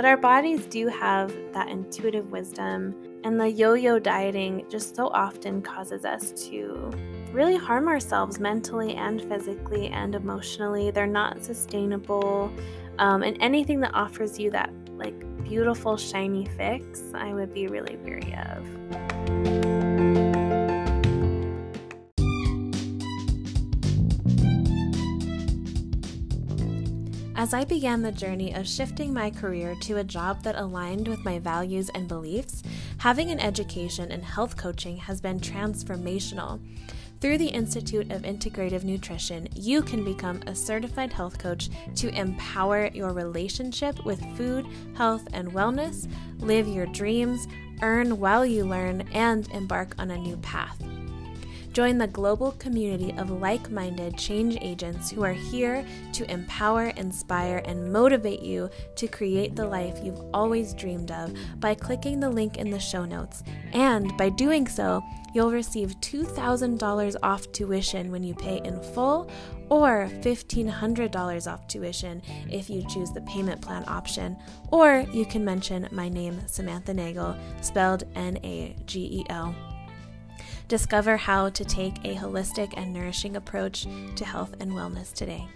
but our bodies do have that intuitive wisdom, and the yo yo dieting just so often causes us to really harm ourselves mentally and physically and emotionally. They're not sustainable. Um, and anything that offers you that like beautiful, shiny fix, I would be really weary of. As I began the journey of shifting my career to a job that aligned with my values and beliefs, having an education in health coaching has been transformational. Through the Institute of Integrative Nutrition, you can become a certified health coach to empower your relationship with food, health, and wellness, live your dreams, earn while you learn, and embark on a new path. Join the global community of like minded change agents who are here to empower, inspire, and motivate you to create the life you've always dreamed of by clicking the link in the show notes. And by doing so, you'll receive $2,000 off tuition when you pay in full or $1,500 off tuition if you choose the payment plan option. Or you can mention my name, Samantha Nagel, spelled N A G E L. Discover how to take a holistic and nourishing approach to health and wellness today.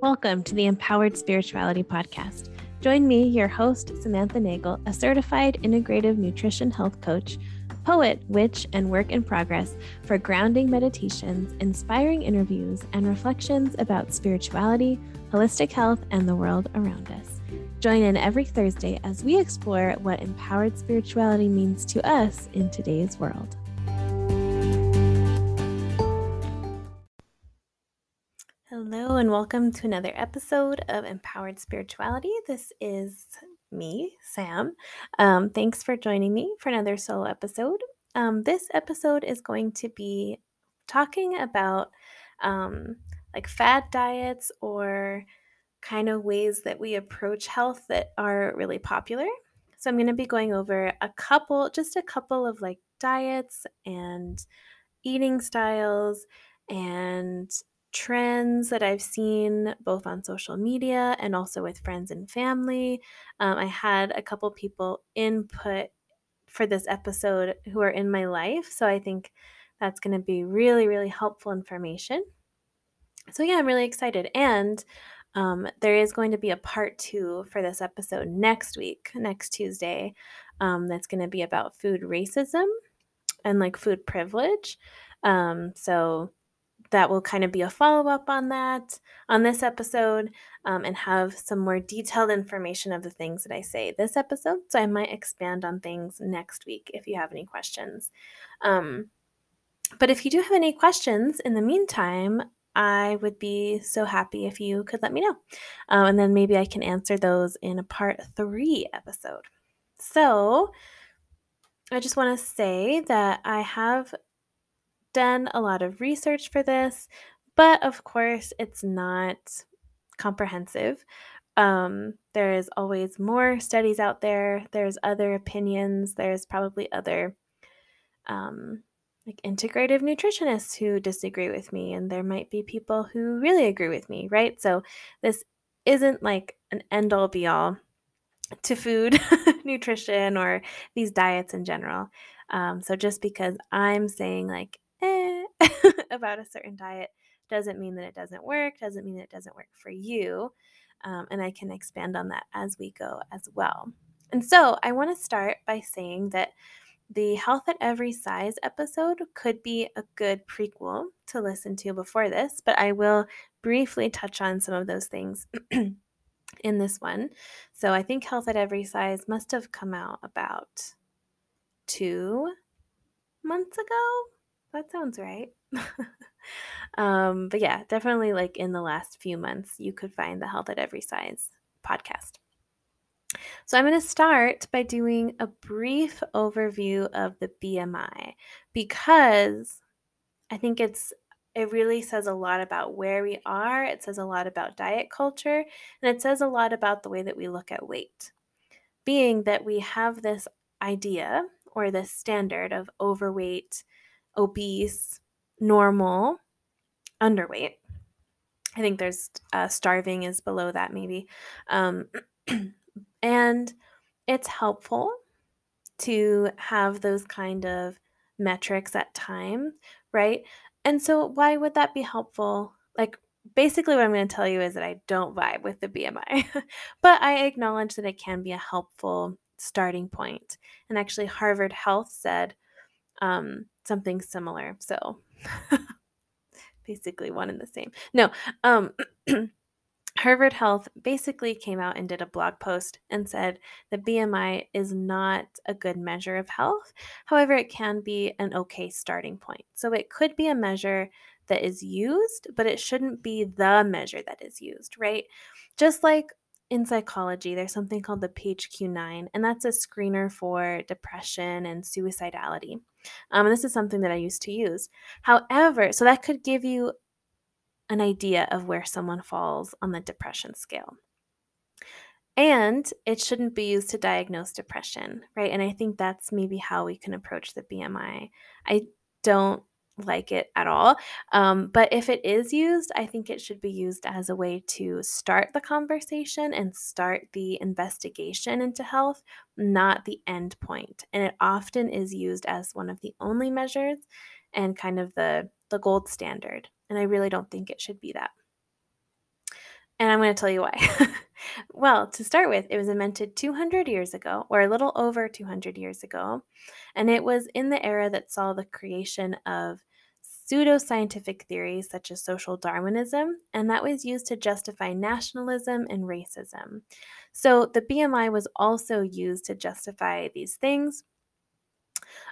Welcome to the Empowered Spirituality Podcast. Join me, your host, Samantha Nagel, a certified integrative nutrition health coach poet, witch, and work in progress for grounding meditations, inspiring interviews, and reflections about spirituality, holistic health, and the world around us. Join in every Thursday as we explore what empowered spirituality means to us in today's world. Hello, and welcome to another episode of Empowered Spirituality. This is me, Sam. Um, thanks for joining me for another solo episode. Um, this episode is going to be talking about um, like fad diets or kind of ways that we approach health that are really popular. So I'm going to be going over a couple, just a couple of like diets and eating styles and trends that I've seen both on social media and also with friends and family. Um, I had a couple people input for this episode who are in my life. So I think that's going to be really, really helpful information. So, yeah, I'm really excited. And um, there is going to be a part two for this episode next week, next Tuesday, um, that's going to be about food racism and like food privilege. Um, so, that will kind of be a follow up on that on this episode um, and have some more detailed information of the things that I say this episode. So I might expand on things next week if you have any questions. Um, but if you do have any questions in the meantime, I would be so happy if you could let me know. Um, and then maybe I can answer those in a part three episode. So I just want to say that I have done a lot of research for this, but of course, it's not comprehensive. Um, there is always more studies out there. There's other opinions. There's probably other um, like integrative nutritionists who disagree with me, and there might be people who really agree with me, right? So this isn't like an end all be all to food, nutrition, or these diets in general. Um, so just because I'm saying like about a certain diet doesn't mean that it doesn't work, doesn't mean that it doesn't work for you. Um, and I can expand on that as we go as well. And so I want to start by saying that the Health at Every Size episode could be a good prequel to listen to before this, but I will briefly touch on some of those things in this one. So I think Health at Every Size must have come out about two months ago, that sounds right. um, but yeah, definitely like in the last few months, you could find the Health at Every Size podcast. So I'm going to start by doing a brief overview of the BMI because I think it's it really says a lot about where we are. It says a lot about diet culture, and it says a lot about the way that we look at weight. Being that we have this idea or this standard of overweight, obese, normal, underweight. I think there's uh, starving is below that, maybe. Um, and it's helpful to have those kind of metrics at time, right? And so, why would that be helpful? Like, basically, what I'm going to tell you is that I don't vibe with the BMI, but I acknowledge that it can be a helpful starting point. And actually, Harvard Health said um, something similar. So, basically, one and the same. No, um, Harvard Health basically came out and did a blog post and said the BMI is not a good measure of health. However, it can be an okay starting point. So it could be a measure that is used, but it shouldn't be the measure that is used, right? Just like in psychology, there's something called the PHQ-9, and that's a screener for depression and suicidality. Um, and this is something that I used to use. However, so that could give you an idea of where someone falls on the depression scale. And it shouldn't be used to diagnose depression, right? And I think that's maybe how we can approach the BMI. I don't like it at all. Um, but if it is used, I think it should be used as a way to start the conversation and start the investigation into health, not the end point. And it often is used as one of the only measures and kind of the, the gold standard. And I really don't think it should be that. And I'm going to tell you why. well, to start with, it was invented 200 years ago, or a little over 200 years ago. And it was in the era that saw the creation of pseudoscientific theories such as social Darwinism, and that was used to justify nationalism and racism. So the BMI was also used to justify these things.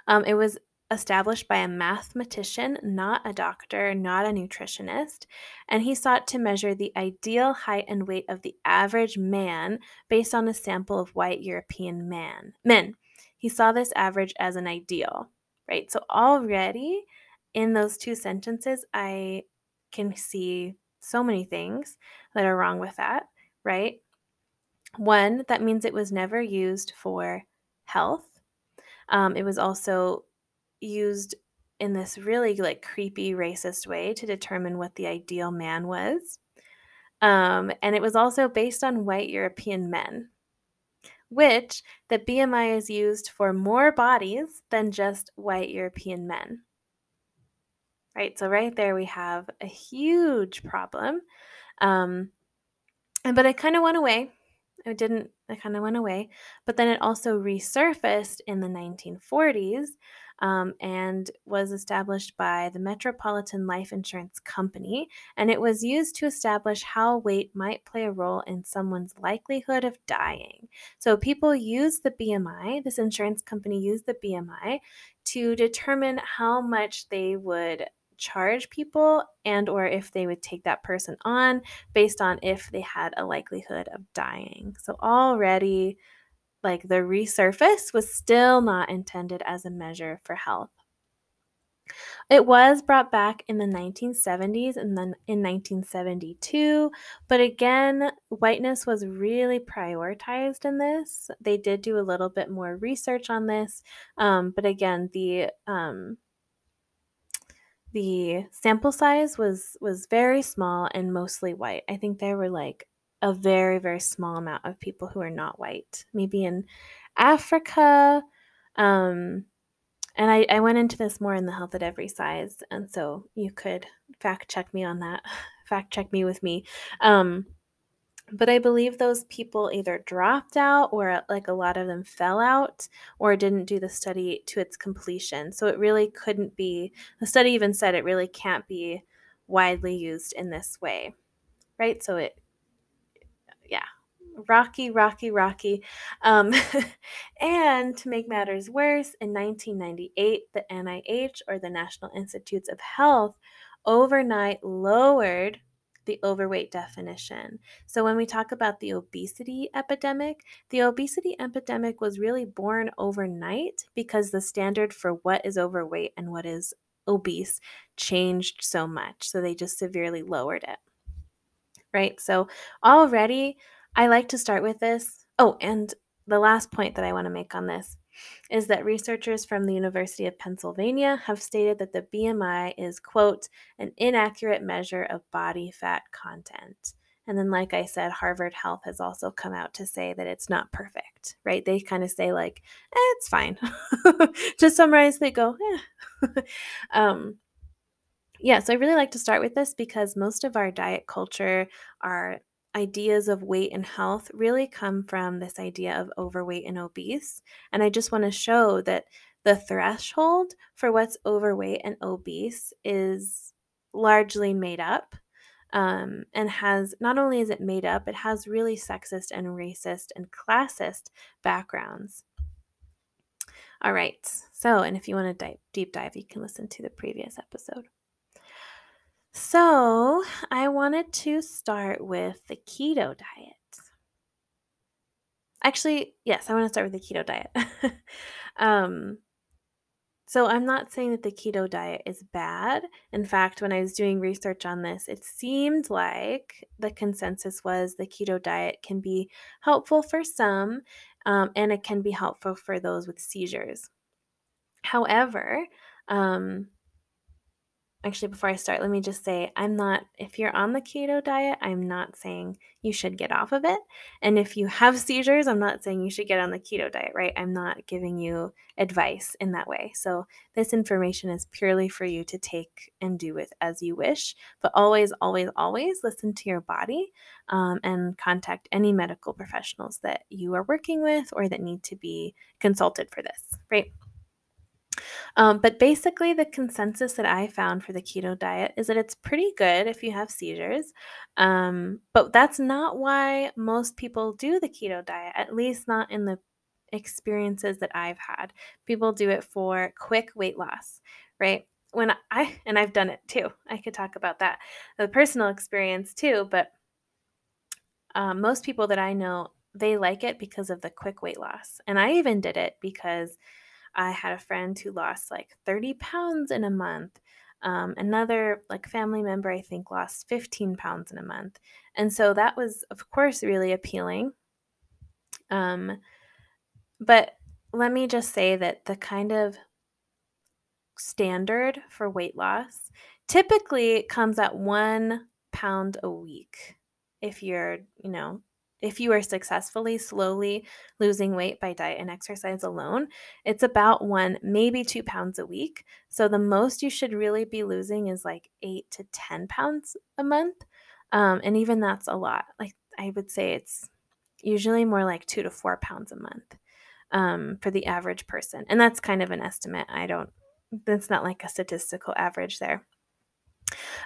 Um, it was established by a mathematician, not a doctor, not a nutritionist, and he sought to measure the ideal height and weight of the average man based on a sample of white European man, men. He saw this average as an ideal, right? So already in those two sentences, I can see so many things that are wrong with that, right? One, that means it was never used for health. Um, it was also used in this really like creepy racist way to determine what the ideal man was. Um, and it was also based on white European men, which the BMI is used for more bodies than just white European men. Right, so right there we have a huge problem. Um, and but it kind of went away. It didn't, it kind of went away. But then it also resurfaced in the 1940s um, and was established by the Metropolitan Life Insurance Company. And it was used to establish how weight might play a role in someone's likelihood of dying. So people use the BMI, this insurance company used the BMI to determine how much they would charge people and or if they would take that person on based on if they had a likelihood of dying. So already like the resurface was still not intended as a measure for health. It was brought back in the 1970s and then in 1972, but again, whiteness was really prioritized in this. They did do a little bit more research on this, um, but again, the um, the sample size was was very small and mostly white. I think there were like a very, very small amount of people who are not white, maybe in Africa. Um, and I, I went into this more in the health at every size. And so you could fact check me on that, fact check me with me. Um, but I believe those people either dropped out or like a lot of them fell out or didn't do the study to its completion. So it really couldn't be, the study even said it really can't be widely used in this way, right? So it rocky, rocky, rocky. Um, and to make matters worse, in 1998, the NIH, or the National Institutes of Health, overnight lowered the overweight definition. So, when we talk about the obesity epidemic, the obesity epidemic was really born overnight because the standard for what is overweight and what is obese changed so much. So, they just severely lowered it right? So already I like to start with this. Oh, and the last point that I want to make on this is that researchers from the University of Pennsylvania have stated that the BMI is, quote, an inaccurate measure of body fat content. And then, like I said, Harvard Health has also come out to say that it's not perfect, right? They kind of say, like, eh, it's fine. to summarize, they go, eh. um, yeah, so I really like to start with this because most of our diet culture, our ideas of weight and health really come from this idea of overweight and obese. And I just want to show that the threshold for what's overweight and obese is largely made up um, and has not only is it made up, it has really sexist and racist and classist backgrounds. All right, so, and if you want to dive, deep dive, you can listen to the previous episode. So, I wanted to start with the keto diet. Actually, yes, I want to start with the keto diet. um, so, I'm not saying that the keto diet is bad. In fact, when I was doing research on this, it seemed like the consensus was the keto diet can be helpful for some um, and it can be helpful for those with seizures. However, um, actually before I start, let me just say I'm not if you're on the keto diet, I'm not saying you should get off of it. And if you have seizures, I'm not saying you should get on the keto diet, right? I'm not giving you advice in that way. So this information is purely for you to take and do with as you wish. But always, always, always listen to your body um, and contact any medical professionals that you are working with or that need to be consulted for this, right? Um, but basically, the consensus that I found for the keto diet is that it's pretty good if you have seizures. Um, but that's not why most people do the keto diet, at least not in the experiences that I've had. People do it for quick weight loss, right? When I, and I've done it too, I could talk about that, the personal experience too, but um, most people that I know, they like it because of the quick weight loss. And I even did it because I had a friend who lost like 30 pounds in a month. Um, another like family member, I think, lost 15 pounds in a month. And so that was, of course, really appealing. Um, but let me just say that the kind of standard for weight loss typically comes at one pound a week if you're, you know, if you are successfully slowly losing weight by diet and exercise alone, it's about one, maybe two pounds a week. So the most you should really be losing is like eight to 10 pounds a month. Um, and even that's a lot. Like I would say it's usually more like two to four pounds a month um, for the average person. And that's kind of an estimate. I don't, that's not like a statistical average there.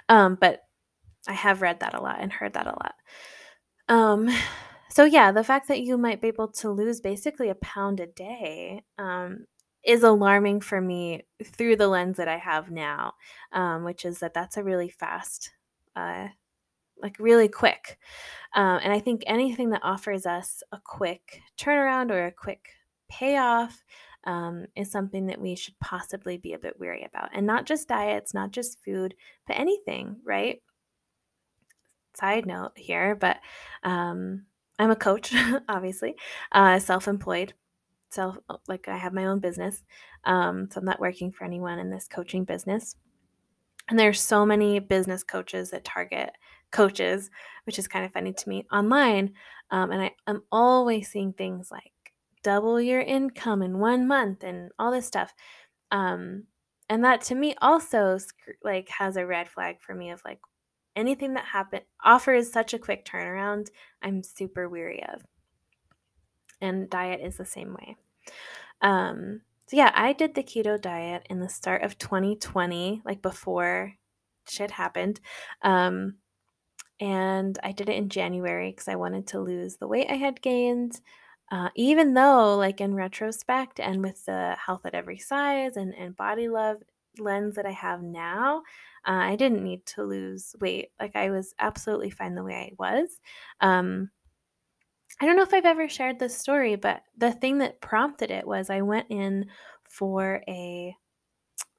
Um, but I have read that a lot and heard that a lot. Um, so yeah, the fact that you might be able to lose basically a pound a day um, is alarming for me through the lens that I have now, um, which is that that's a really fast, uh, like really quick. Um, and I think anything that offers us a quick turnaround or a quick payoff um, is something that we should possibly be a bit weary about. And not just diets, not just food, but anything, right? Side note here, but um, I'm a coach, obviously, uh, self employed. Self, like I have my own business. Um, so I'm not working for anyone in this coaching business. And there's so many business coaches that target coaches, which is kind of funny to me online. Um, and I, I'm always seeing things like double your income in one month and all this stuff. Um, and that to me also like has a red flag for me of like, anything that happen offers such a quick turnaround, I'm super weary of. And diet is the same way. Um, so yeah, I did the keto diet in the start of 2020, like before shit happened. Um, and I did it in January because I wanted to lose the weight I had gained. Uh, even though, like in retrospect, and with the health at every size and, and body love lens that I have now, uh, I didn't need to lose weight. Like I was absolutely fine the way I was. Um, I don't know if I've ever shared this story, but the thing that prompted it was I went in for a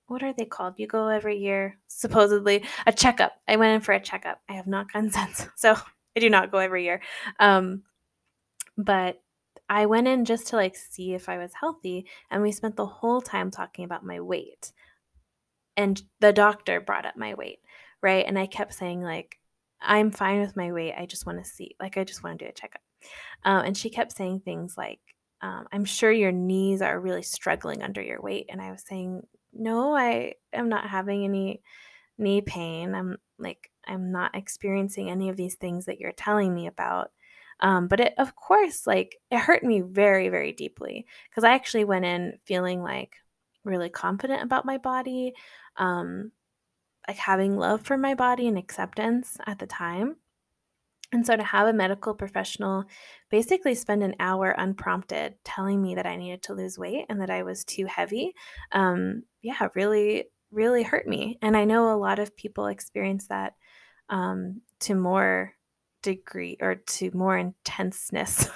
what are they called? You go every year, supposedly a checkup. I went in for a checkup. I have not gone since, so I do not go every year. Um, but I went in just to like see if I was healthy, and we spent the whole time talking about my weight. And the doctor brought up my weight, right? And I kept saying, like, I'm fine with my weight. I just want to see, like, I just want to do a checkup. Um, and she kept saying things like, um, I'm sure your knees are really struggling under your weight. And I was saying, no, I am not having any knee pain. I'm like, I'm not experiencing any of these things that you're telling me about. Um, but it, of course, like it hurt me very, very deeply because I actually went in feeling like really confident about my body, um, like having love for my body and acceptance at the time. And so to have a medical professional basically spend an hour unprompted telling me that I needed to lose weight and that I was too heavy, um, yeah, really, really hurt me. And I know a lot of people experience that um, to more degree or to more intenseness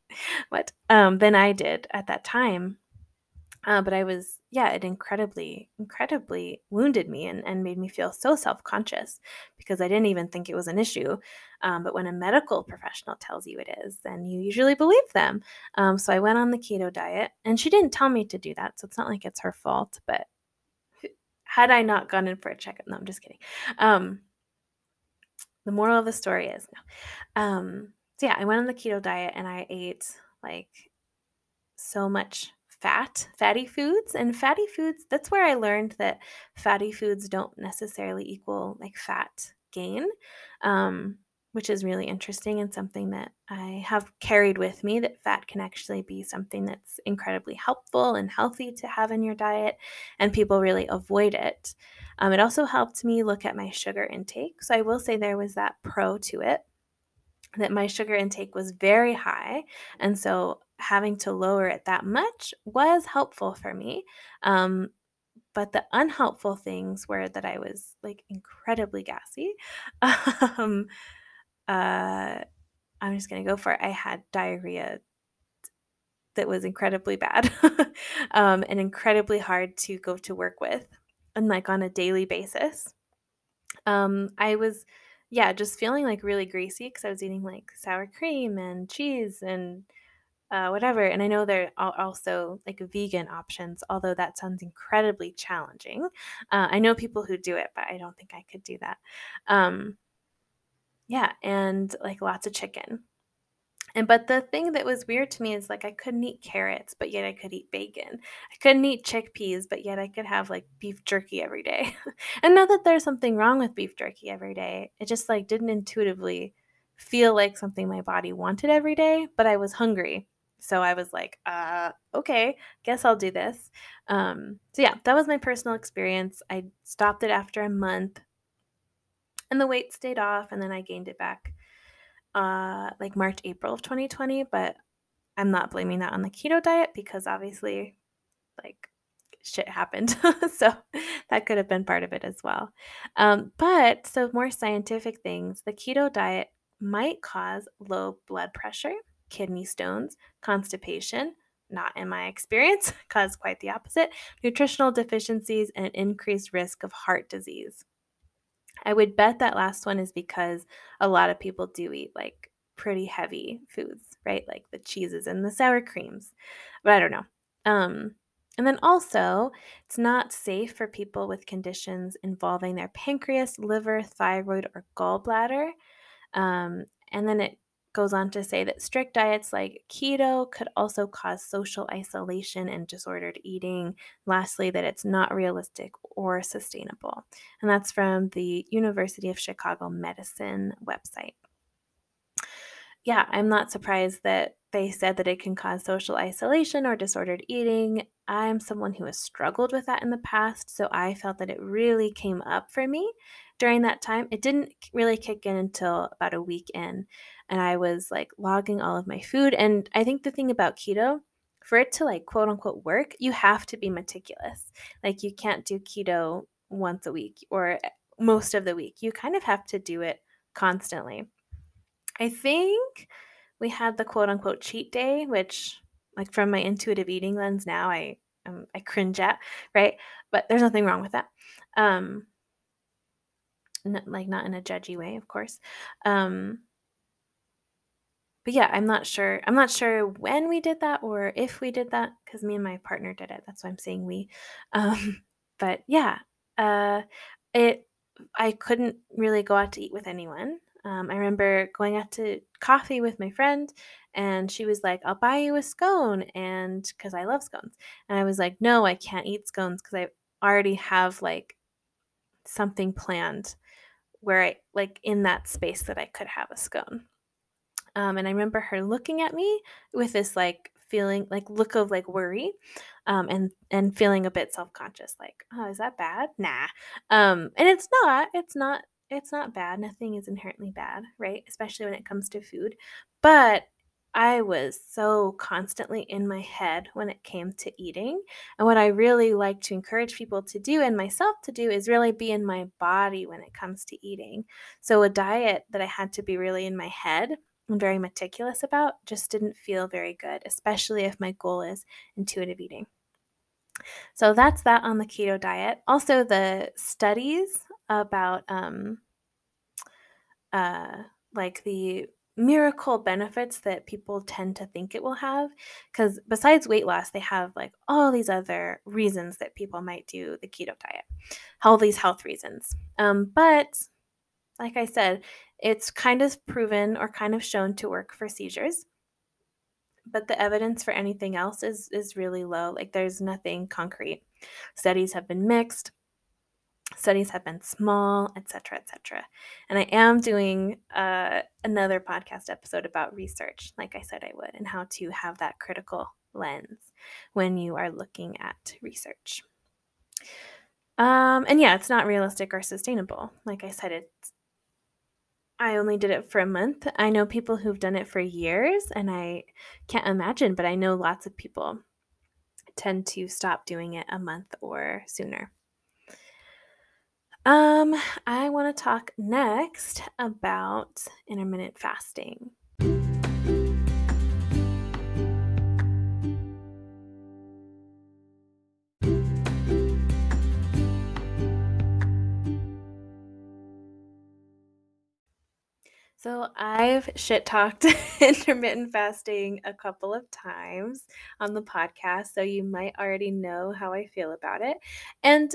what um, than I did at that time. Uh, but I was, yeah, it incredibly, incredibly wounded me and, and made me feel so self conscious because I didn't even think it was an issue. Um, but when a medical professional tells you it is, then you usually believe them. Um, so I went on the keto diet and she didn't tell me to do that. So it's not like it's her fault. But had I not gone in for a checkup, no, I'm just kidding. Um, the moral of the story is no. Um, so yeah, I went on the keto diet and I ate like so much fat, fatty foods. And fatty foods, that's where I learned that fatty foods don't necessarily equal like fat gain, um, which is really interesting and something that I have carried with me that fat can actually be something that's incredibly helpful and healthy to have in your diet, and people really avoid it. Um, it also helped me look at my sugar intake. So I will say there was that pro to it that my sugar intake was very high. And so having to lower it that much was helpful for me. Um, but the unhelpful things were that I was like incredibly gassy. um, uh, I'm just going to go for it. I had diarrhea that was incredibly bad um, and incredibly hard to go to work with and like on a daily basis. Um, I was yeah, just feeling like really greasy because I was eating like sour cream and cheese and uh, whatever. And I know there are also like vegan options, although that sounds incredibly challenging. Uh, I know people who do it, but I don't think I could do that. Um, yeah, and like lots of chicken. And but the thing that was weird to me is like I couldn't eat carrots, but yet I could eat bacon. I couldn't eat chickpeas, but yet I could have like beef jerky every day. and not that there's something wrong with beef jerky every day. It just like didn't intuitively feel like something my body wanted every day, but I was hungry. So I was like, uh, okay, guess I'll do this. Um, so yeah, that was my personal experience. I stopped it after a month and the weight stayed off and then I gained it back uh, like March, April of 2020, but I'm not blaming that on the keto diet because obviously, like, shit happened. so that could have been part of it as well. Um, but so, more scientific things the keto diet might cause low blood pressure, kidney stones, constipation. Not in my experience, cause quite the opposite nutritional deficiencies and increased risk of heart disease. I would bet that last one is because a lot of people do eat like pretty heavy foods, right? Like the cheeses and the sour creams. But I don't know. Um, and then also, it's not safe for people with conditions involving their pancreas, liver, thyroid, or gallbladder. Um, and then it goes on to say that strict diets like keto could also cause social isolation and disordered eating. Lastly, that it's not realistic or sustainable. And that's from the University of Chicago Medicine website. Yeah, I'm not surprised that they said that it can cause social isolation or disordered eating. I'm someone who has struggled with that in the past, so I felt that it really came up for me during that time. It didn't really kick in until about a week in and I was like logging all of my food. And I think the thing about keto, for it to like quote unquote work, you have to be meticulous. Like you can't do keto once a week or most of the week. You kind of have to do it constantly. I think we had the quote unquote cheat day, which like from my intuitive eating lens now I um, I cringe at, right? But there's nothing wrong with that. Um, n- like not in a judgy way, of course. Um, but yeah, I'm not sure. I'm not sure when we did that or if we did that because me and my partner did it. That's why I'm saying we. Um, but yeah, uh, it. I couldn't really go out to eat with anyone. Um, I remember going out to coffee with my friend, and she was like, "I'll buy you a scone," and because I love scones, and I was like, "No, I can't eat scones because I already have like something planned where I like in that space that I could have a scone." Um, and I remember her looking at me with this like feeling, like look of like worry, um, and and feeling a bit self conscious, like, oh, is that bad? Nah. Um, and it's not. It's not. It's not bad. Nothing is inherently bad, right? Especially when it comes to food. But I was so constantly in my head when it came to eating. And what I really like to encourage people to do and myself to do is really be in my body when it comes to eating. So, a diet that I had to be really in my head and very meticulous about just didn't feel very good, especially if my goal is intuitive eating. So that's that on the keto diet. Also, the studies about um, uh, like the miracle benefits that people tend to think it will have because besides weight loss they have like all these other reasons that people might do the keto diet all these health reasons um, but like i said it's kind of proven or kind of shown to work for seizures. But the evidence for anything else is is really low. Like there's nothing concrete. Studies have been mixed. Studies have been small, etc., etc. And I am doing uh, another podcast episode about research, like I said I would, and how to have that critical lens when you are looking at research. Um, and yeah, it's not realistic or sustainable. Like I said, it's I only did it for a month. I know people who've done it for years, and I can't imagine, but I know lots of people tend to stop doing it a month or sooner. Um, I want to talk next about intermittent fasting. So I've shit talked intermittent fasting a couple of times on the podcast, so you might already know how I feel about it. And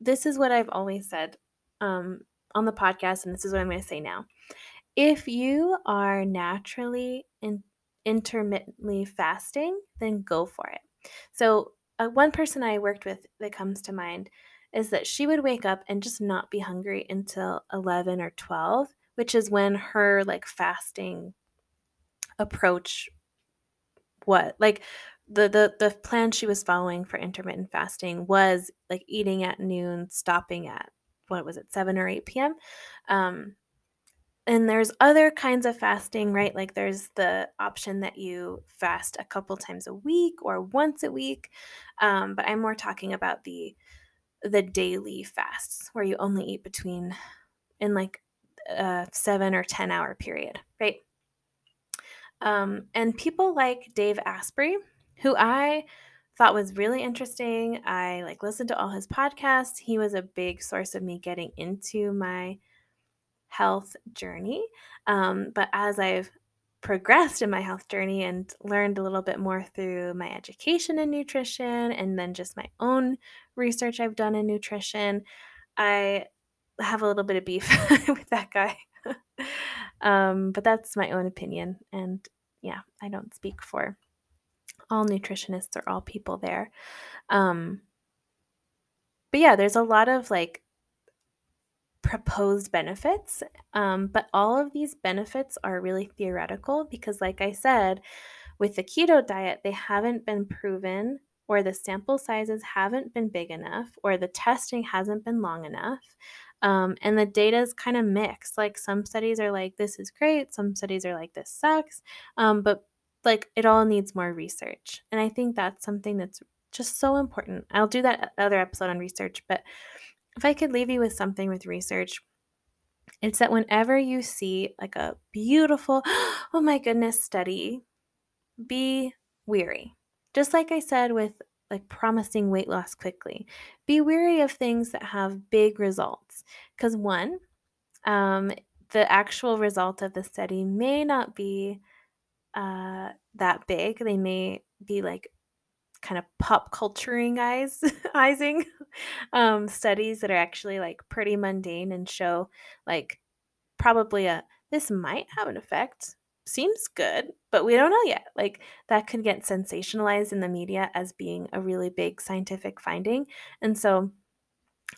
this is what I've always said um, on the podcast, and this is what I'm going to say now. If you are naturally in, intermittently fasting, then go for it. So, uh, one person I worked with that comes to mind is that she would wake up and just not be hungry until 11 or 12 which is when her like fasting approach what like the the the plan she was following for intermittent fasting was like eating at noon stopping at what was it 7 or 8 p.m um and there's other kinds of fasting right? Like there's the option that you fast a couple times a week or once a week um, but i'm more talking about the the daily fasts where you only eat between in like a seven or 10 hour period, right? Um, and people like Dave Asprey, who I thought was really interesting. I like listened to all his podcasts. He was a big source of me getting into my health journey. Um, but as I've progressed in my health journey and learned a little bit more through my education in nutrition and then just my own research I've done in nutrition, I have a little bit of beef with that guy. um, but that's my own opinion. And yeah, I don't speak for all nutritionists or all people there. Um, but yeah, there's a lot of like proposed benefits. Um, but all of these benefits are really theoretical because, like I said, with the keto diet, they haven't been proven or the sample sizes haven't been big enough or the testing hasn't been long enough um, and the data is kind of mixed. Like some studies are like, this is great. Some studies are like, this sucks. Um, but like it all needs more research. And I think that's something that's just so important. I'll do that other episode on research. But if I could leave you with something with research, it's that whenever you see like a beautiful, oh my goodness, study, be weary. Just like I said with like promising weight loss quickly. Be wary of things that have big results because one, um, the actual result of the study may not be uh, that big. They may be like kind of pop culturing culturingizing um, studies that are actually like pretty mundane and show like probably a this might have an effect seems good, but we don't know yet. Like that could get sensationalized in the media as being a really big scientific finding. And so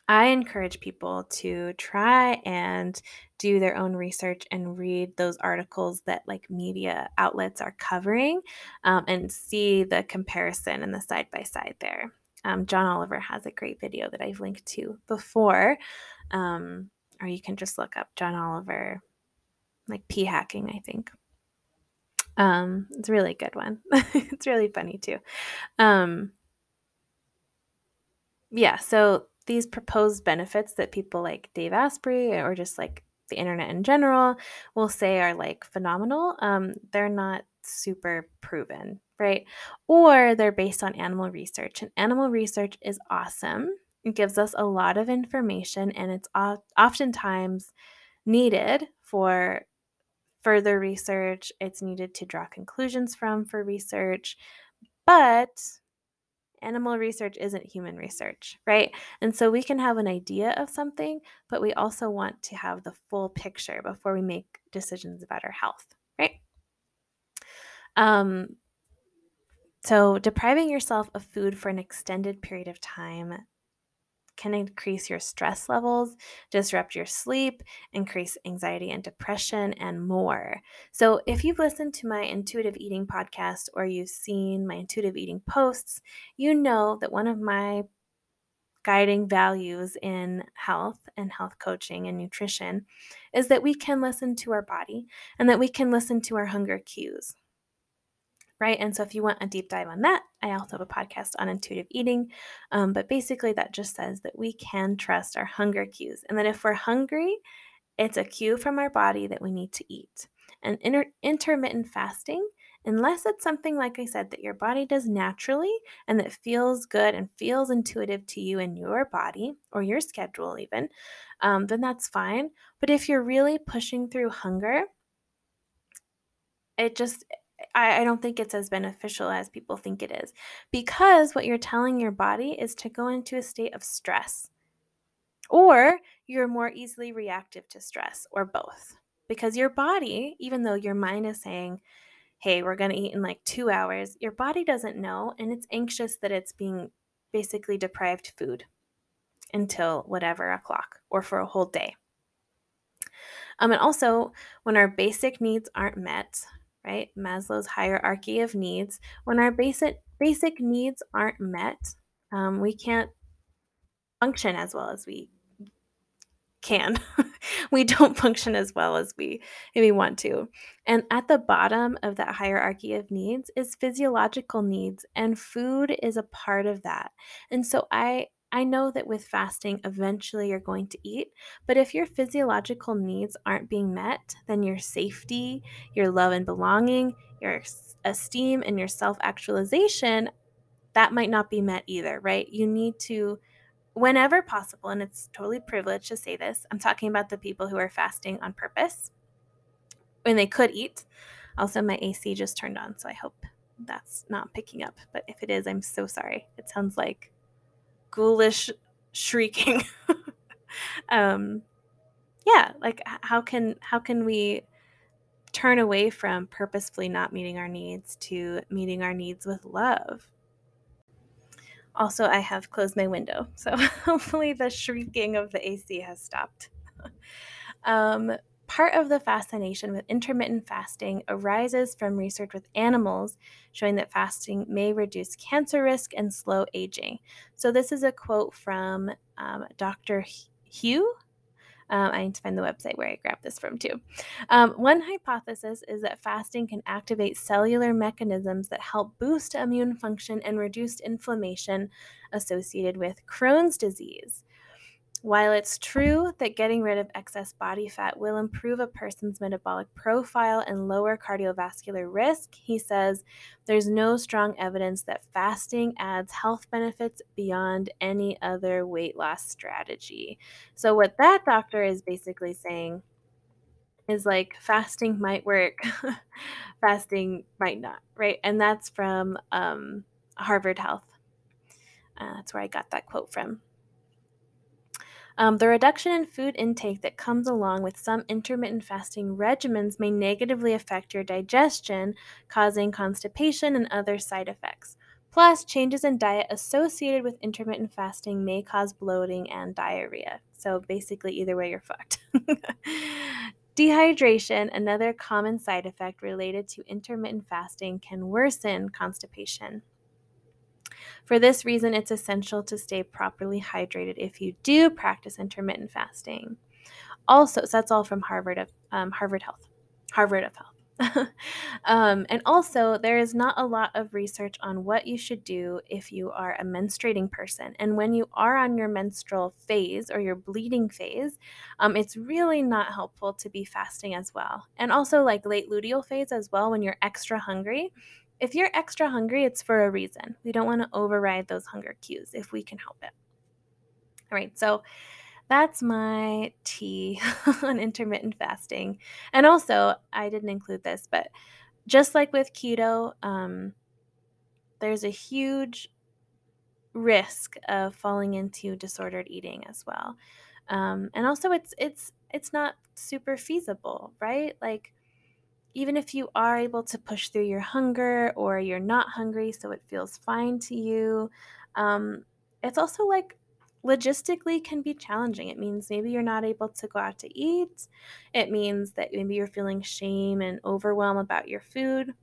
I encourage people to try and do their own research and read those articles that like media outlets are covering um, and see the comparison and the side by side there. Um, John Oliver has a great video that I've linked to before, um, or you can just look up John Oliver, like p hacking, I think. Um, it's a really good one. it's really funny too. Um, yeah, so these proposed benefits that people like Dave Asprey or just like the internet in general will say are like phenomenal, um, they're not super proven, right? Or they're based on animal research. And animal research is awesome. It gives us a lot of information, and it's oftentimes needed for further research. It's needed to draw conclusions from for research. But animal research isn't human research, right? And so we can have an idea of something, but we also want to have the full picture before we make decisions about our health, right? Um, so depriving yourself of food for an extended period of time can increase your stress levels, disrupt your sleep, increase anxiety and depression, and more. So, if you've listened to my intuitive eating podcast or you've seen my intuitive eating posts, you know that one of my guiding values in health and health coaching and nutrition is that we can listen to our body and that we can listen to our hunger cues right? And so if you want a deep dive on that, I also have a podcast on intuitive eating. Um, but basically, that just says that we can trust our hunger cues and that if we're hungry, it's a cue from our body that we need to eat. And inter- intermittent fasting, unless it's something, like I said, that your body does naturally and that feels good and feels intuitive to you and your body or your schedule, even, um, then that's fine. But if you're really pushing through hunger, it just I, I don't think it's as beneficial as people think it is because what you're telling your body is to go into a state of stress. Or you're more easily reactive to stress or both because your body even though your mind is saying hey we're going to eat in like two hours your body doesn't know and it's anxious that it's being basically deprived food until whatever o'clock or for a whole day. Um, and also when our basic needs aren't met right? Maslow's hierarchy of needs. When our basic basic needs aren't met, um, we can't function as well as we can. we don't function as well as we if we want to. And at the bottom of that hierarchy of needs is physiological needs and food is a part of that. And so I I know that with fasting, eventually you're going to eat, but if your physiological needs aren't being met, then your safety, your love and belonging, your esteem, and your self actualization, that might not be met either, right? You need to, whenever possible, and it's totally privileged to say this, I'm talking about the people who are fasting on purpose when they could eat. Also, my AC just turned on, so I hope that's not picking up, but if it is, I'm so sorry. It sounds like ghoulish shrieking. um, yeah, like how can how can we turn away from purposefully not meeting our needs to meeting our needs with love? Also, I have closed my window, so hopefully the shrieking of the AC has stopped. um, Part of the fascination with intermittent fasting arises from research with animals showing that fasting may reduce cancer risk and slow aging. So, this is a quote from um, Dr. Hu. Um, I need to find the website where I grabbed this from too. Um, one hypothesis is that fasting can activate cellular mechanisms that help boost immune function and reduce inflammation associated with Crohn's disease. While it's true that getting rid of excess body fat will improve a person's metabolic profile and lower cardiovascular risk, he says there's no strong evidence that fasting adds health benefits beyond any other weight loss strategy. So, what that doctor is basically saying is like fasting might work, fasting might not, right? And that's from um, Harvard Health. Uh, that's where I got that quote from. Um, the reduction in food intake that comes along with some intermittent fasting regimens may negatively affect your digestion, causing constipation and other side effects. Plus, changes in diet associated with intermittent fasting may cause bloating and diarrhea. So, basically, either way, you're fucked. Dehydration, another common side effect related to intermittent fasting, can worsen constipation. For this reason, it's essential to stay properly hydrated if you do practice intermittent fasting. Also, so that's all from Harvard of um, Harvard Health, Harvard of Health. um, and also, there is not a lot of research on what you should do if you are a menstruating person. And when you are on your menstrual phase or your bleeding phase, um, it's really not helpful to be fasting as well. And also, like late luteal phase as well, when you're extra hungry. If you're extra hungry, it's for a reason. We don't want to override those hunger cues if we can help it. All right, so that's my tea on intermittent fasting. And also, I didn't include this, but just like with keto, um, there's a huge risk of falling into disordered eating as well. Um, and also, it's it's it's not super feasible, right? Like even if you are able to push through your hunger or you're not hungry, so it feels fine to you, um, it's also like logistically can be challenging. It means maybe you're not able to go out to eat. It means that maybe you're feeling shame and overwhelm about your food.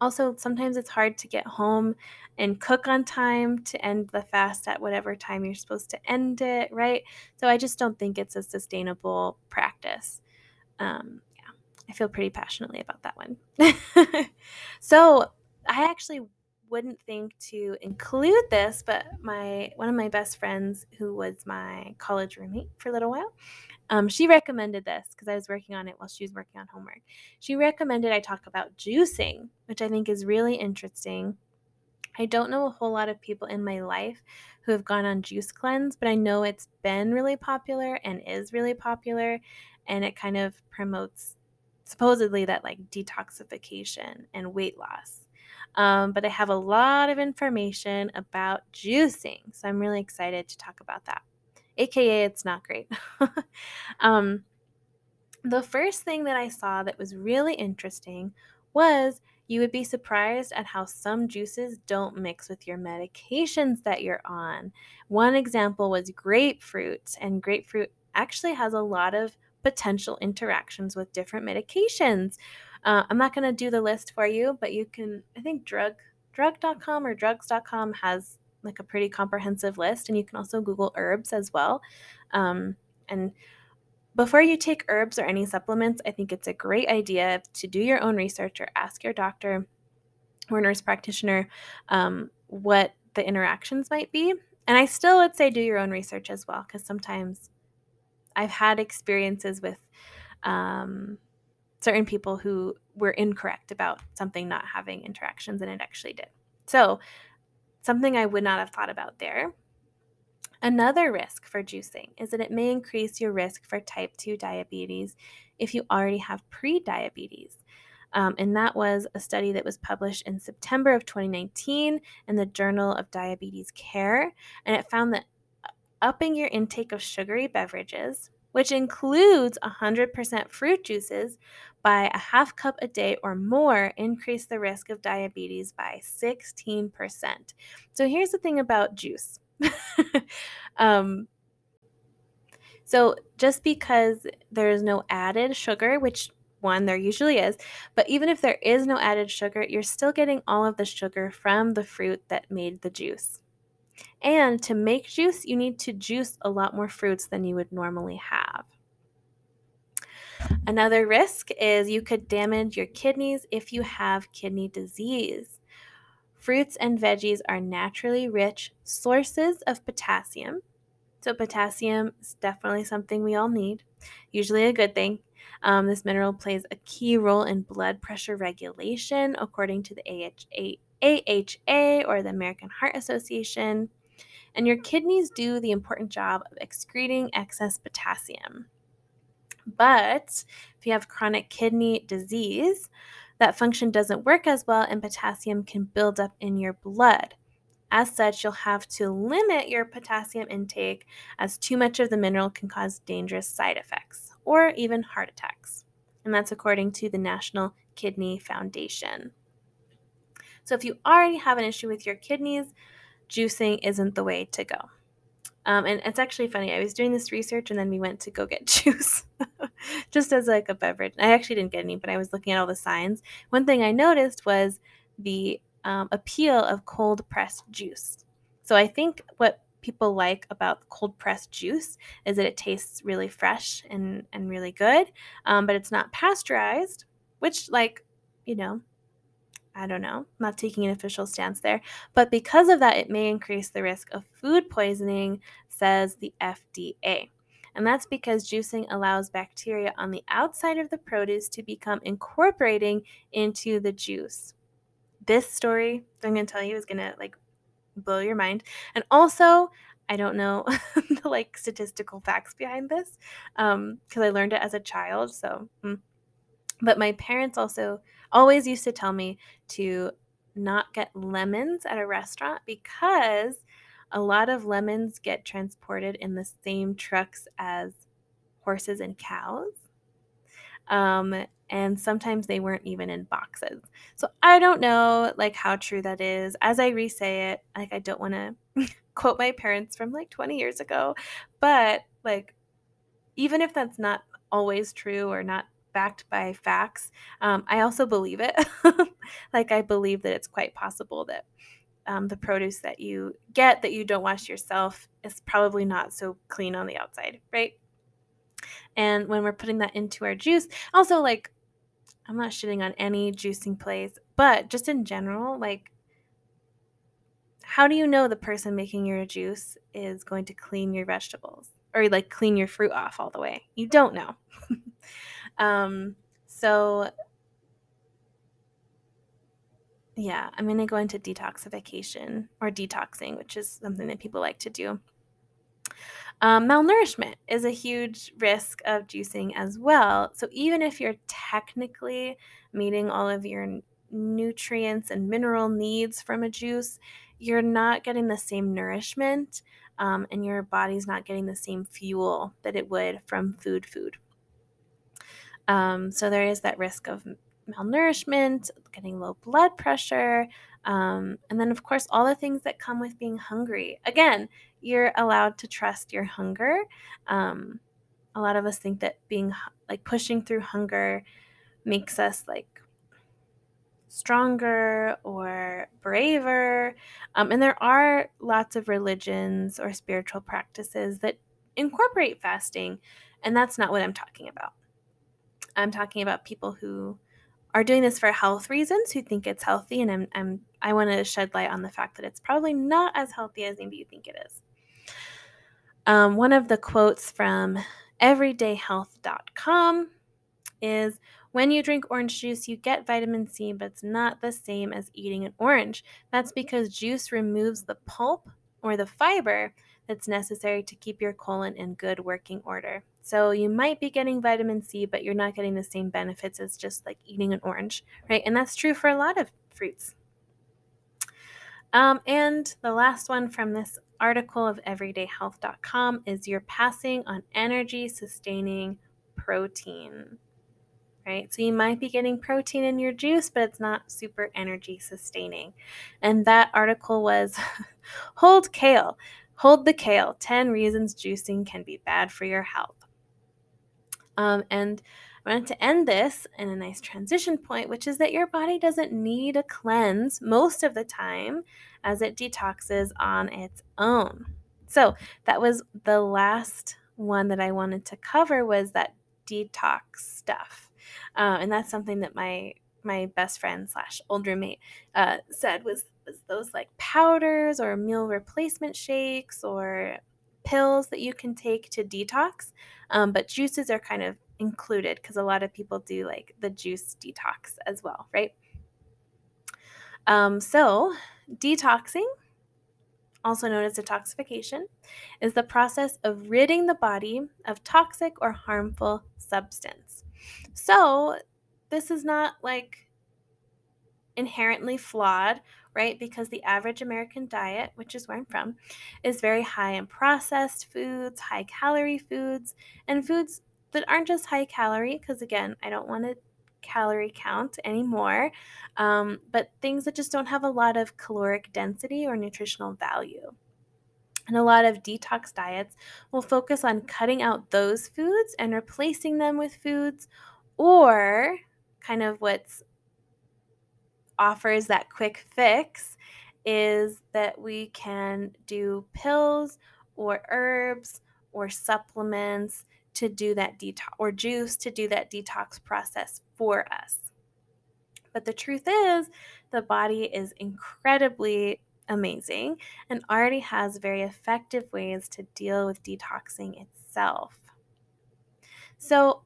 Also, sometimes it's hard to get home and cook on time to end the fast at whatever time you're supposed to end it, right? So I just don't think it's a sustainable practice. Um, I feel pretty passionately about that one. so I actually wouldn't think to include this, but my one of my best friends, who was my college roommate for a little while, um, she recommended this because I was working on it while she was working on homework. She recommended I talk about juicing, which I think is really interesting. I don't know a whole lot of people in my life who have gone on juice cleanse, but I know it's been really popular and is really popular, and it kind of promotes supposedly that like detoxification and weight loss. Um, but I have a lot of information about juicing. So I'm really excited to talk about that. AKA, it's not great. um, the first thing that I saw that was really interesting was you would be surprised at how some juices don't mix with your medications that you're on. One example was grapefruit, and grapefruit actually has a lot of potential interactions with different medications. Uh, I'm not going to do the list for you, but you can, I think drug drug.com or drugs.com has like a pretty comprehensive list and you can also google herbs as well um, and before you take herbs or any supplements i think it's a great idea to do your own research or ask your doctor or nurse practitioner um, what the interactions might be and i still would say do your own research as well because sometimes I've had experiences with um, certain people who were incorrect about something not having interactions and it actually did. So, something I would not have thought about there. Another risk for juicing is that it may increase your risk for type 2 diabetes if you already have pre-diabetes. Um, and that was a study that was published in September of 2019 in the Journal of Diabetes Care. And it found that upping your intake of sugary beverages, which includes 100% fruit juices, by a half cup a day or more increase the risk of diabetes by 16%. So here's the thing about juice. um, so just because there is no added sugar, which one there usually is, but even if there is no added sugar, you're still getting all of the sugar from the fruit that made the juice. And to make juice, you need to juice a lot more fruits than you would normally have. Another risk is you could damage your kidneys if you have kidney disease. Fruits and veggies are naturally rich sources of potassium. So, potassium is definitely something we all need, usually a good thing. Um, this mineral plays a key role in blood pressure regulation, according to the AHA, AHA or the American Heart Association. And your kidneys do the important job of excreting excess potassium. But if you have chronic kidney disease, that function doesn't work as well and potassium can build up in your blood. As such, you'll have to limit your potassium intake as too much of the mineral can cause dangerous side effects or even heart attacks. And that's according to the National Kidney Foundation. So if you already have an issue with your kidneys, juicing isn't the way to go. Um, and it's actually funny. I was doing this research and then we went to go get juice just as like a beverage. I actually didn't get any, but I was looking at all the signs. One thing I noticed was the um, appeal of cold pressed juice. So I think what people like about cold pressed juice is that it tastes really fresh and, and really good, um, but it's not pasteurized, which, like, you know, I don't know, I'm not taking an official stance there. But because of that, it may increase the risk of food poisoning, says the FDA. And that's because juicing allows bacteria on the outside of the produce to become incorporating into the juice. This story I'm going to tell you is going to like blow your mind. And also, I don't know the like statistical facts behind this because um, I learned it as a child. So, mm. but my parents also always used to tell me to not get lemons at a restaurant because a lot of lemons get transported in the same trucks as horses and cows. Um, and sometimes they weren't even in boxes. So I don't know like how true that is. As I re-say it, like I don't want to quote my parents from like 20 years ago, but like even if that's not always true or not backed by facts, um, I also believe it. like, I believe that it's quite possible that um, the produce that you get that you don't wash yourself is probably not so clean on the outside, right? And when we're putting that into our juice, also, like, I'm not shitting on any juicing place, but just in general, like, how do you know the person making your juice is going to clean your vegetables or like clean your fruit off all the way? You don't know. Um, so yeah, I'm going to go into detoxification or detoxing, which is something that people like to do. Um, malnourishment is a huge risk of juicing as well. So, even if you're technically meeting all of your nutrients and mineral needs from a juice, you're not getting the same nourishment um, and your body's not getting the same fuel that it would from food food. Um, so there is that risk of malnourishment, getting low blood pressure, um, and then, of course, all the things that come with being hungry. Again, you're allowed to trust your hunger. Um, a lot of us think that being like pushing through hunger makes us like stronger or braver. Um, and there are lots of religions or spiritual practices that incorporate fasting, and that's not what I'm talking about. I'm talking about people who are doing this for health reasons, who think it's healthy, and I'm, I'm I want to shed light on the fact that it's probably not as healthy as maybe you think it is. Um, one of the quotes from everydayhealth.com is when you drink orange juice, you get vitamin C, but it's not the same as eating an orange. That's because juice removes the pulp or the fiber that's necessary to keep your colon in good working order. So you might be getting vitamin C, but you're not getting the same benefits as just like eating an orange, right? And that's true for a lot of fruits. Um, and the last one from this article of everydayhealth.com is you're passing on energy sustaining protein, right? So you might be getting protein in your juice, but it's not super energy sustaining. And that article was Hold Kale. Hold the kale 10 reasons juicing can be bad for your health. Um, and I wanted to end this in a nice transition point, which is that your body doesn't need a cleanse most of the time as it detoxes on its own. So that was the last one that I wanted to cover was that detox stuff. Uh, and that's something that my my best friend slash old roommate uh, said was, was those like powders or meal replacement shakes or pills that you can take to detox, um, but juices are kind of included because a lot of people do like the juice detox as well, right? Um, so, detoxing also known as detoxification, is the process of ridding the body of toxic or harmful substance. So, this is not like inherently flawed, right? Because the average American diet, which is where I'm from, is very high in processed foods, high calorie foods, and foods that aren't just high calorie, because again, I don't want to calorie count anymore, um, but things that just don't have a lot of caloric density or nutritional value. And a lot of detox diets will focus on cutting out those foods and replacing them with foods or kind of what's offers that quick fix is that we can do pills or herbs or supplements to do that detox or juice to do that detox process for us. But the truth is, the body is incredibly amazing and already has very effective ways to deal with detoxing itself. So,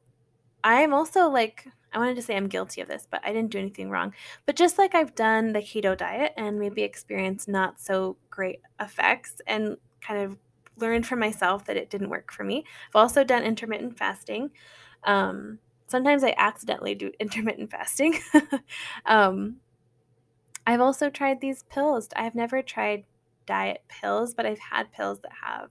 I'm also like, I wanted to say I'm guilty of this, but I didn't do anything wrong. But just like I've done the keto diet and maybe experienced not so great effects and kind of learned for myself that it didn't work for me, I've also done intermittent fasting. Um, sometimes I accidentally do intermittent fasting. um, I've also tried these pills. I've never tried diet pills, but I've had pills that have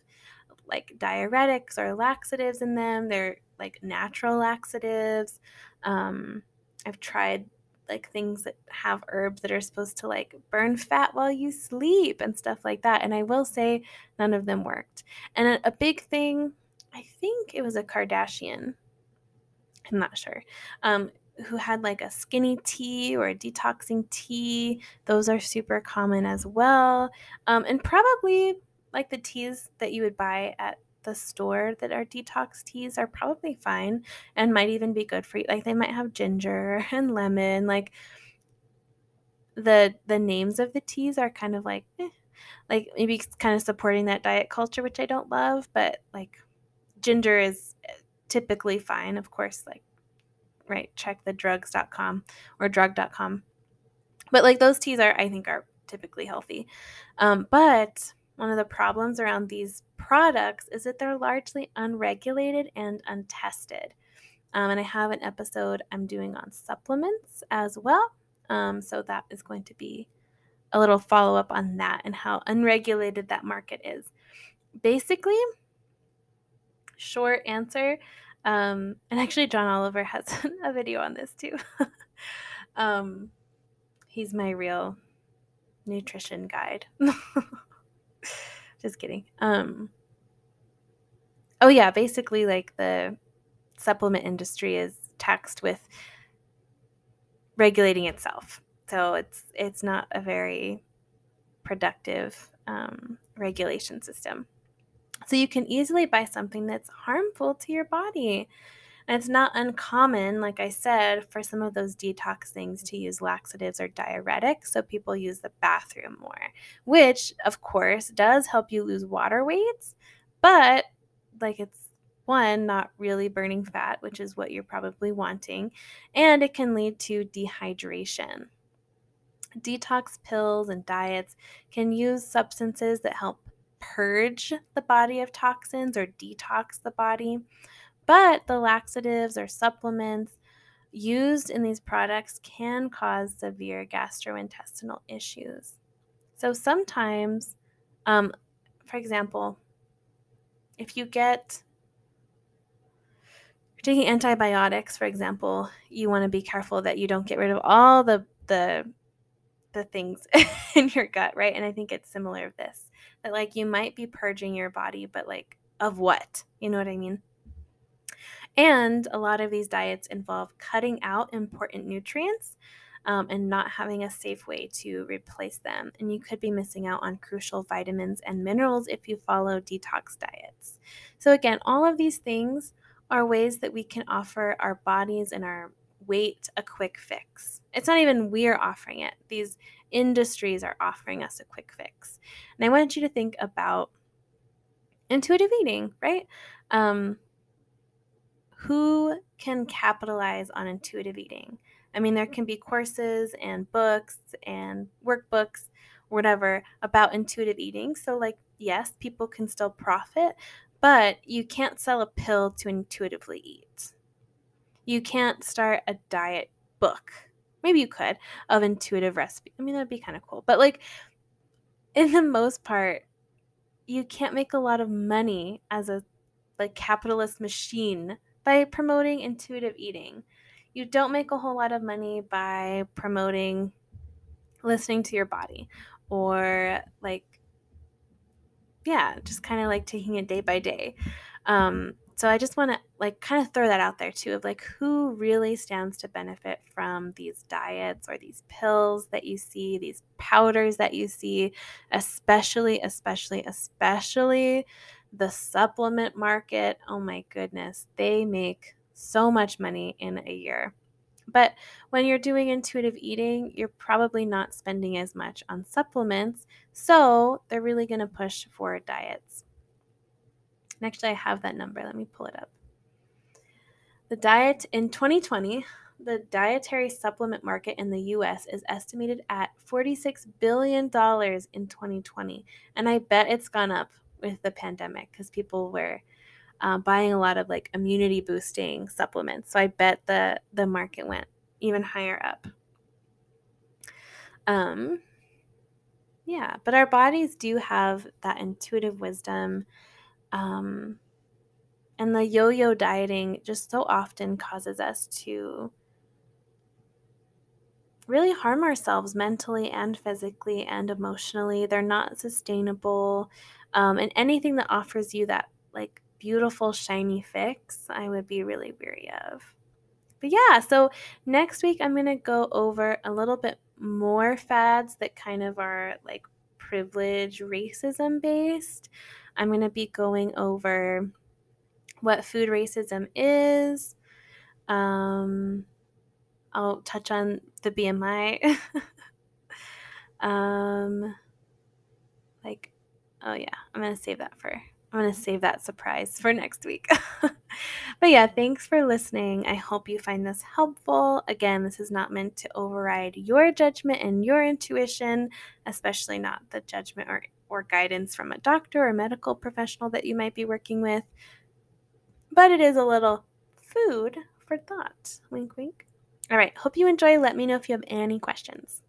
like diuretics or laxatives in them. They're like natural laxatives. Um, I've tried like things that have herbs that are supposed to like burn fat while you sleep and stuff like that. And I will say none of them worked. And a, a big thing, I think it was a Kardashian. I'm not sure. Um, who had like a skinny tea or a detoxing tea. Those are super common as well. Um, and probably like the teas that you would buy at the store that are detox teas are probably fine and might even be good for you. Like they might have ginger and lemon. Like the the names of the teas are kind of like eh, like maybe kind of supporting that diet culture, which I don't love, but like ginger is eh, typically fine. Of course, like right, check the drugs.com or drug.com. But like those teas are I think are typically healthy. Um, but one of the problems around these products is that they're largely unregulated and untested. Um, and I have an episode I'm doing on supplements as well. Um, so that is going to be a little follow up on that and how unregulated that market is. Basically, short answer, um, and actually, John Oliver has a video on this too. um, he's my real nutrition guide. Just kidding. Um Oh yeah, basically like the supplement industry is taxed with regulating itself. So it's it's not a very productive um, regulation system. So you can easily buy something that's harmful to your body. And it's not uncommon, like I said, for some of those detox things to use laxatives or diuretics. So people use the bathroom more, which, of course, does help you lose water weights. But, like, it's one, not really burning fat, which is what you're probably wanting. And it can lead to dehydration. Detox pills and diets can use substances that help purge the body of toxins or detox the body. But the laxatives or supplements used in these products can cause severe gastrointestinal issues. So sometimes, um, for example, if you get taking antibiotics, for example, you want to be careful that you don't get rid of all the the the things in your gut, right? And I think it's similar of this. That like you might be purging your body, but like of what? You know what I mean? And a lot of these diets involve cutting out important nutrients um, and not having a safe way to replace them. And you could be missing out on crucial vitamins and minerals if you follow detox diets. So, again, all of these things are ways that we can offer our bodies and our weight a quick fix. It's not even we're offering it, these industries are offering us a quick fix. And I want you to think about intuitive eating, right? Um, who can capitalize on intuitive eating? I mean, there can be courses and books and workbooks whatever about intuitive eating. So, like, yes, people can still profit, but you can't sell a pill to intuitively eat. You can't start a diet book. Maybe you could of intuitive recipe. I mean, that'd be kind of cool. But like in the most part, you can't make a lot of money as a like capitalist machine by promoting intuitive eating. You don't make a whole lot of money by promoting listening to your body or like yeah, just kind of like taking it day by day. Um, so I just want to like kind of throw that out there too of like who really stands to benefit from these diets or these pills that you see, these powders that you see, especially, especially, especially the supplement market. Oh my goodness, they make so much money in a year. But when you're doing intuitive eating, you're probably not spending as much on supplements. So they're really going to push for diets. And actually, I have that number. Let me pull it up. The diet in 2020, the dietary supplement market in the US is estimated at $46 billion in 2020. And I bet it's gone up with the pandemic because people were uh, buying a lot of like immunity boosting supplements. So I bet the the market went even higher up. Um, yeah, but our bodies do have that intuitive wisdom. Um, and the yo yo dieting just so often causes us to really harm ourselves mentally and physically and emotionally. They're not sustainable. Um, and anything that offers you that like beautiful, shiny fix, I would be really weary of. But yeah, so next week I'm going to go over a little bit more fads that kind of are like privilege racism based. I'm going to be going over what food racism is. Um, I'll touch on the BMI. um, like, oh yeah, I'm going to save that for I'm going to save that surprise for next week. but yeah, thanks for listening. I hope you find this helpful. Again, this is not meant to override your judgment and your intuition, especially not the judgment or, or guidance from a doctor or medical professional that you might be working with. But it is a little food for thought. Wink, wink. All right. Hope you enjoy. Let me know if you have any questions.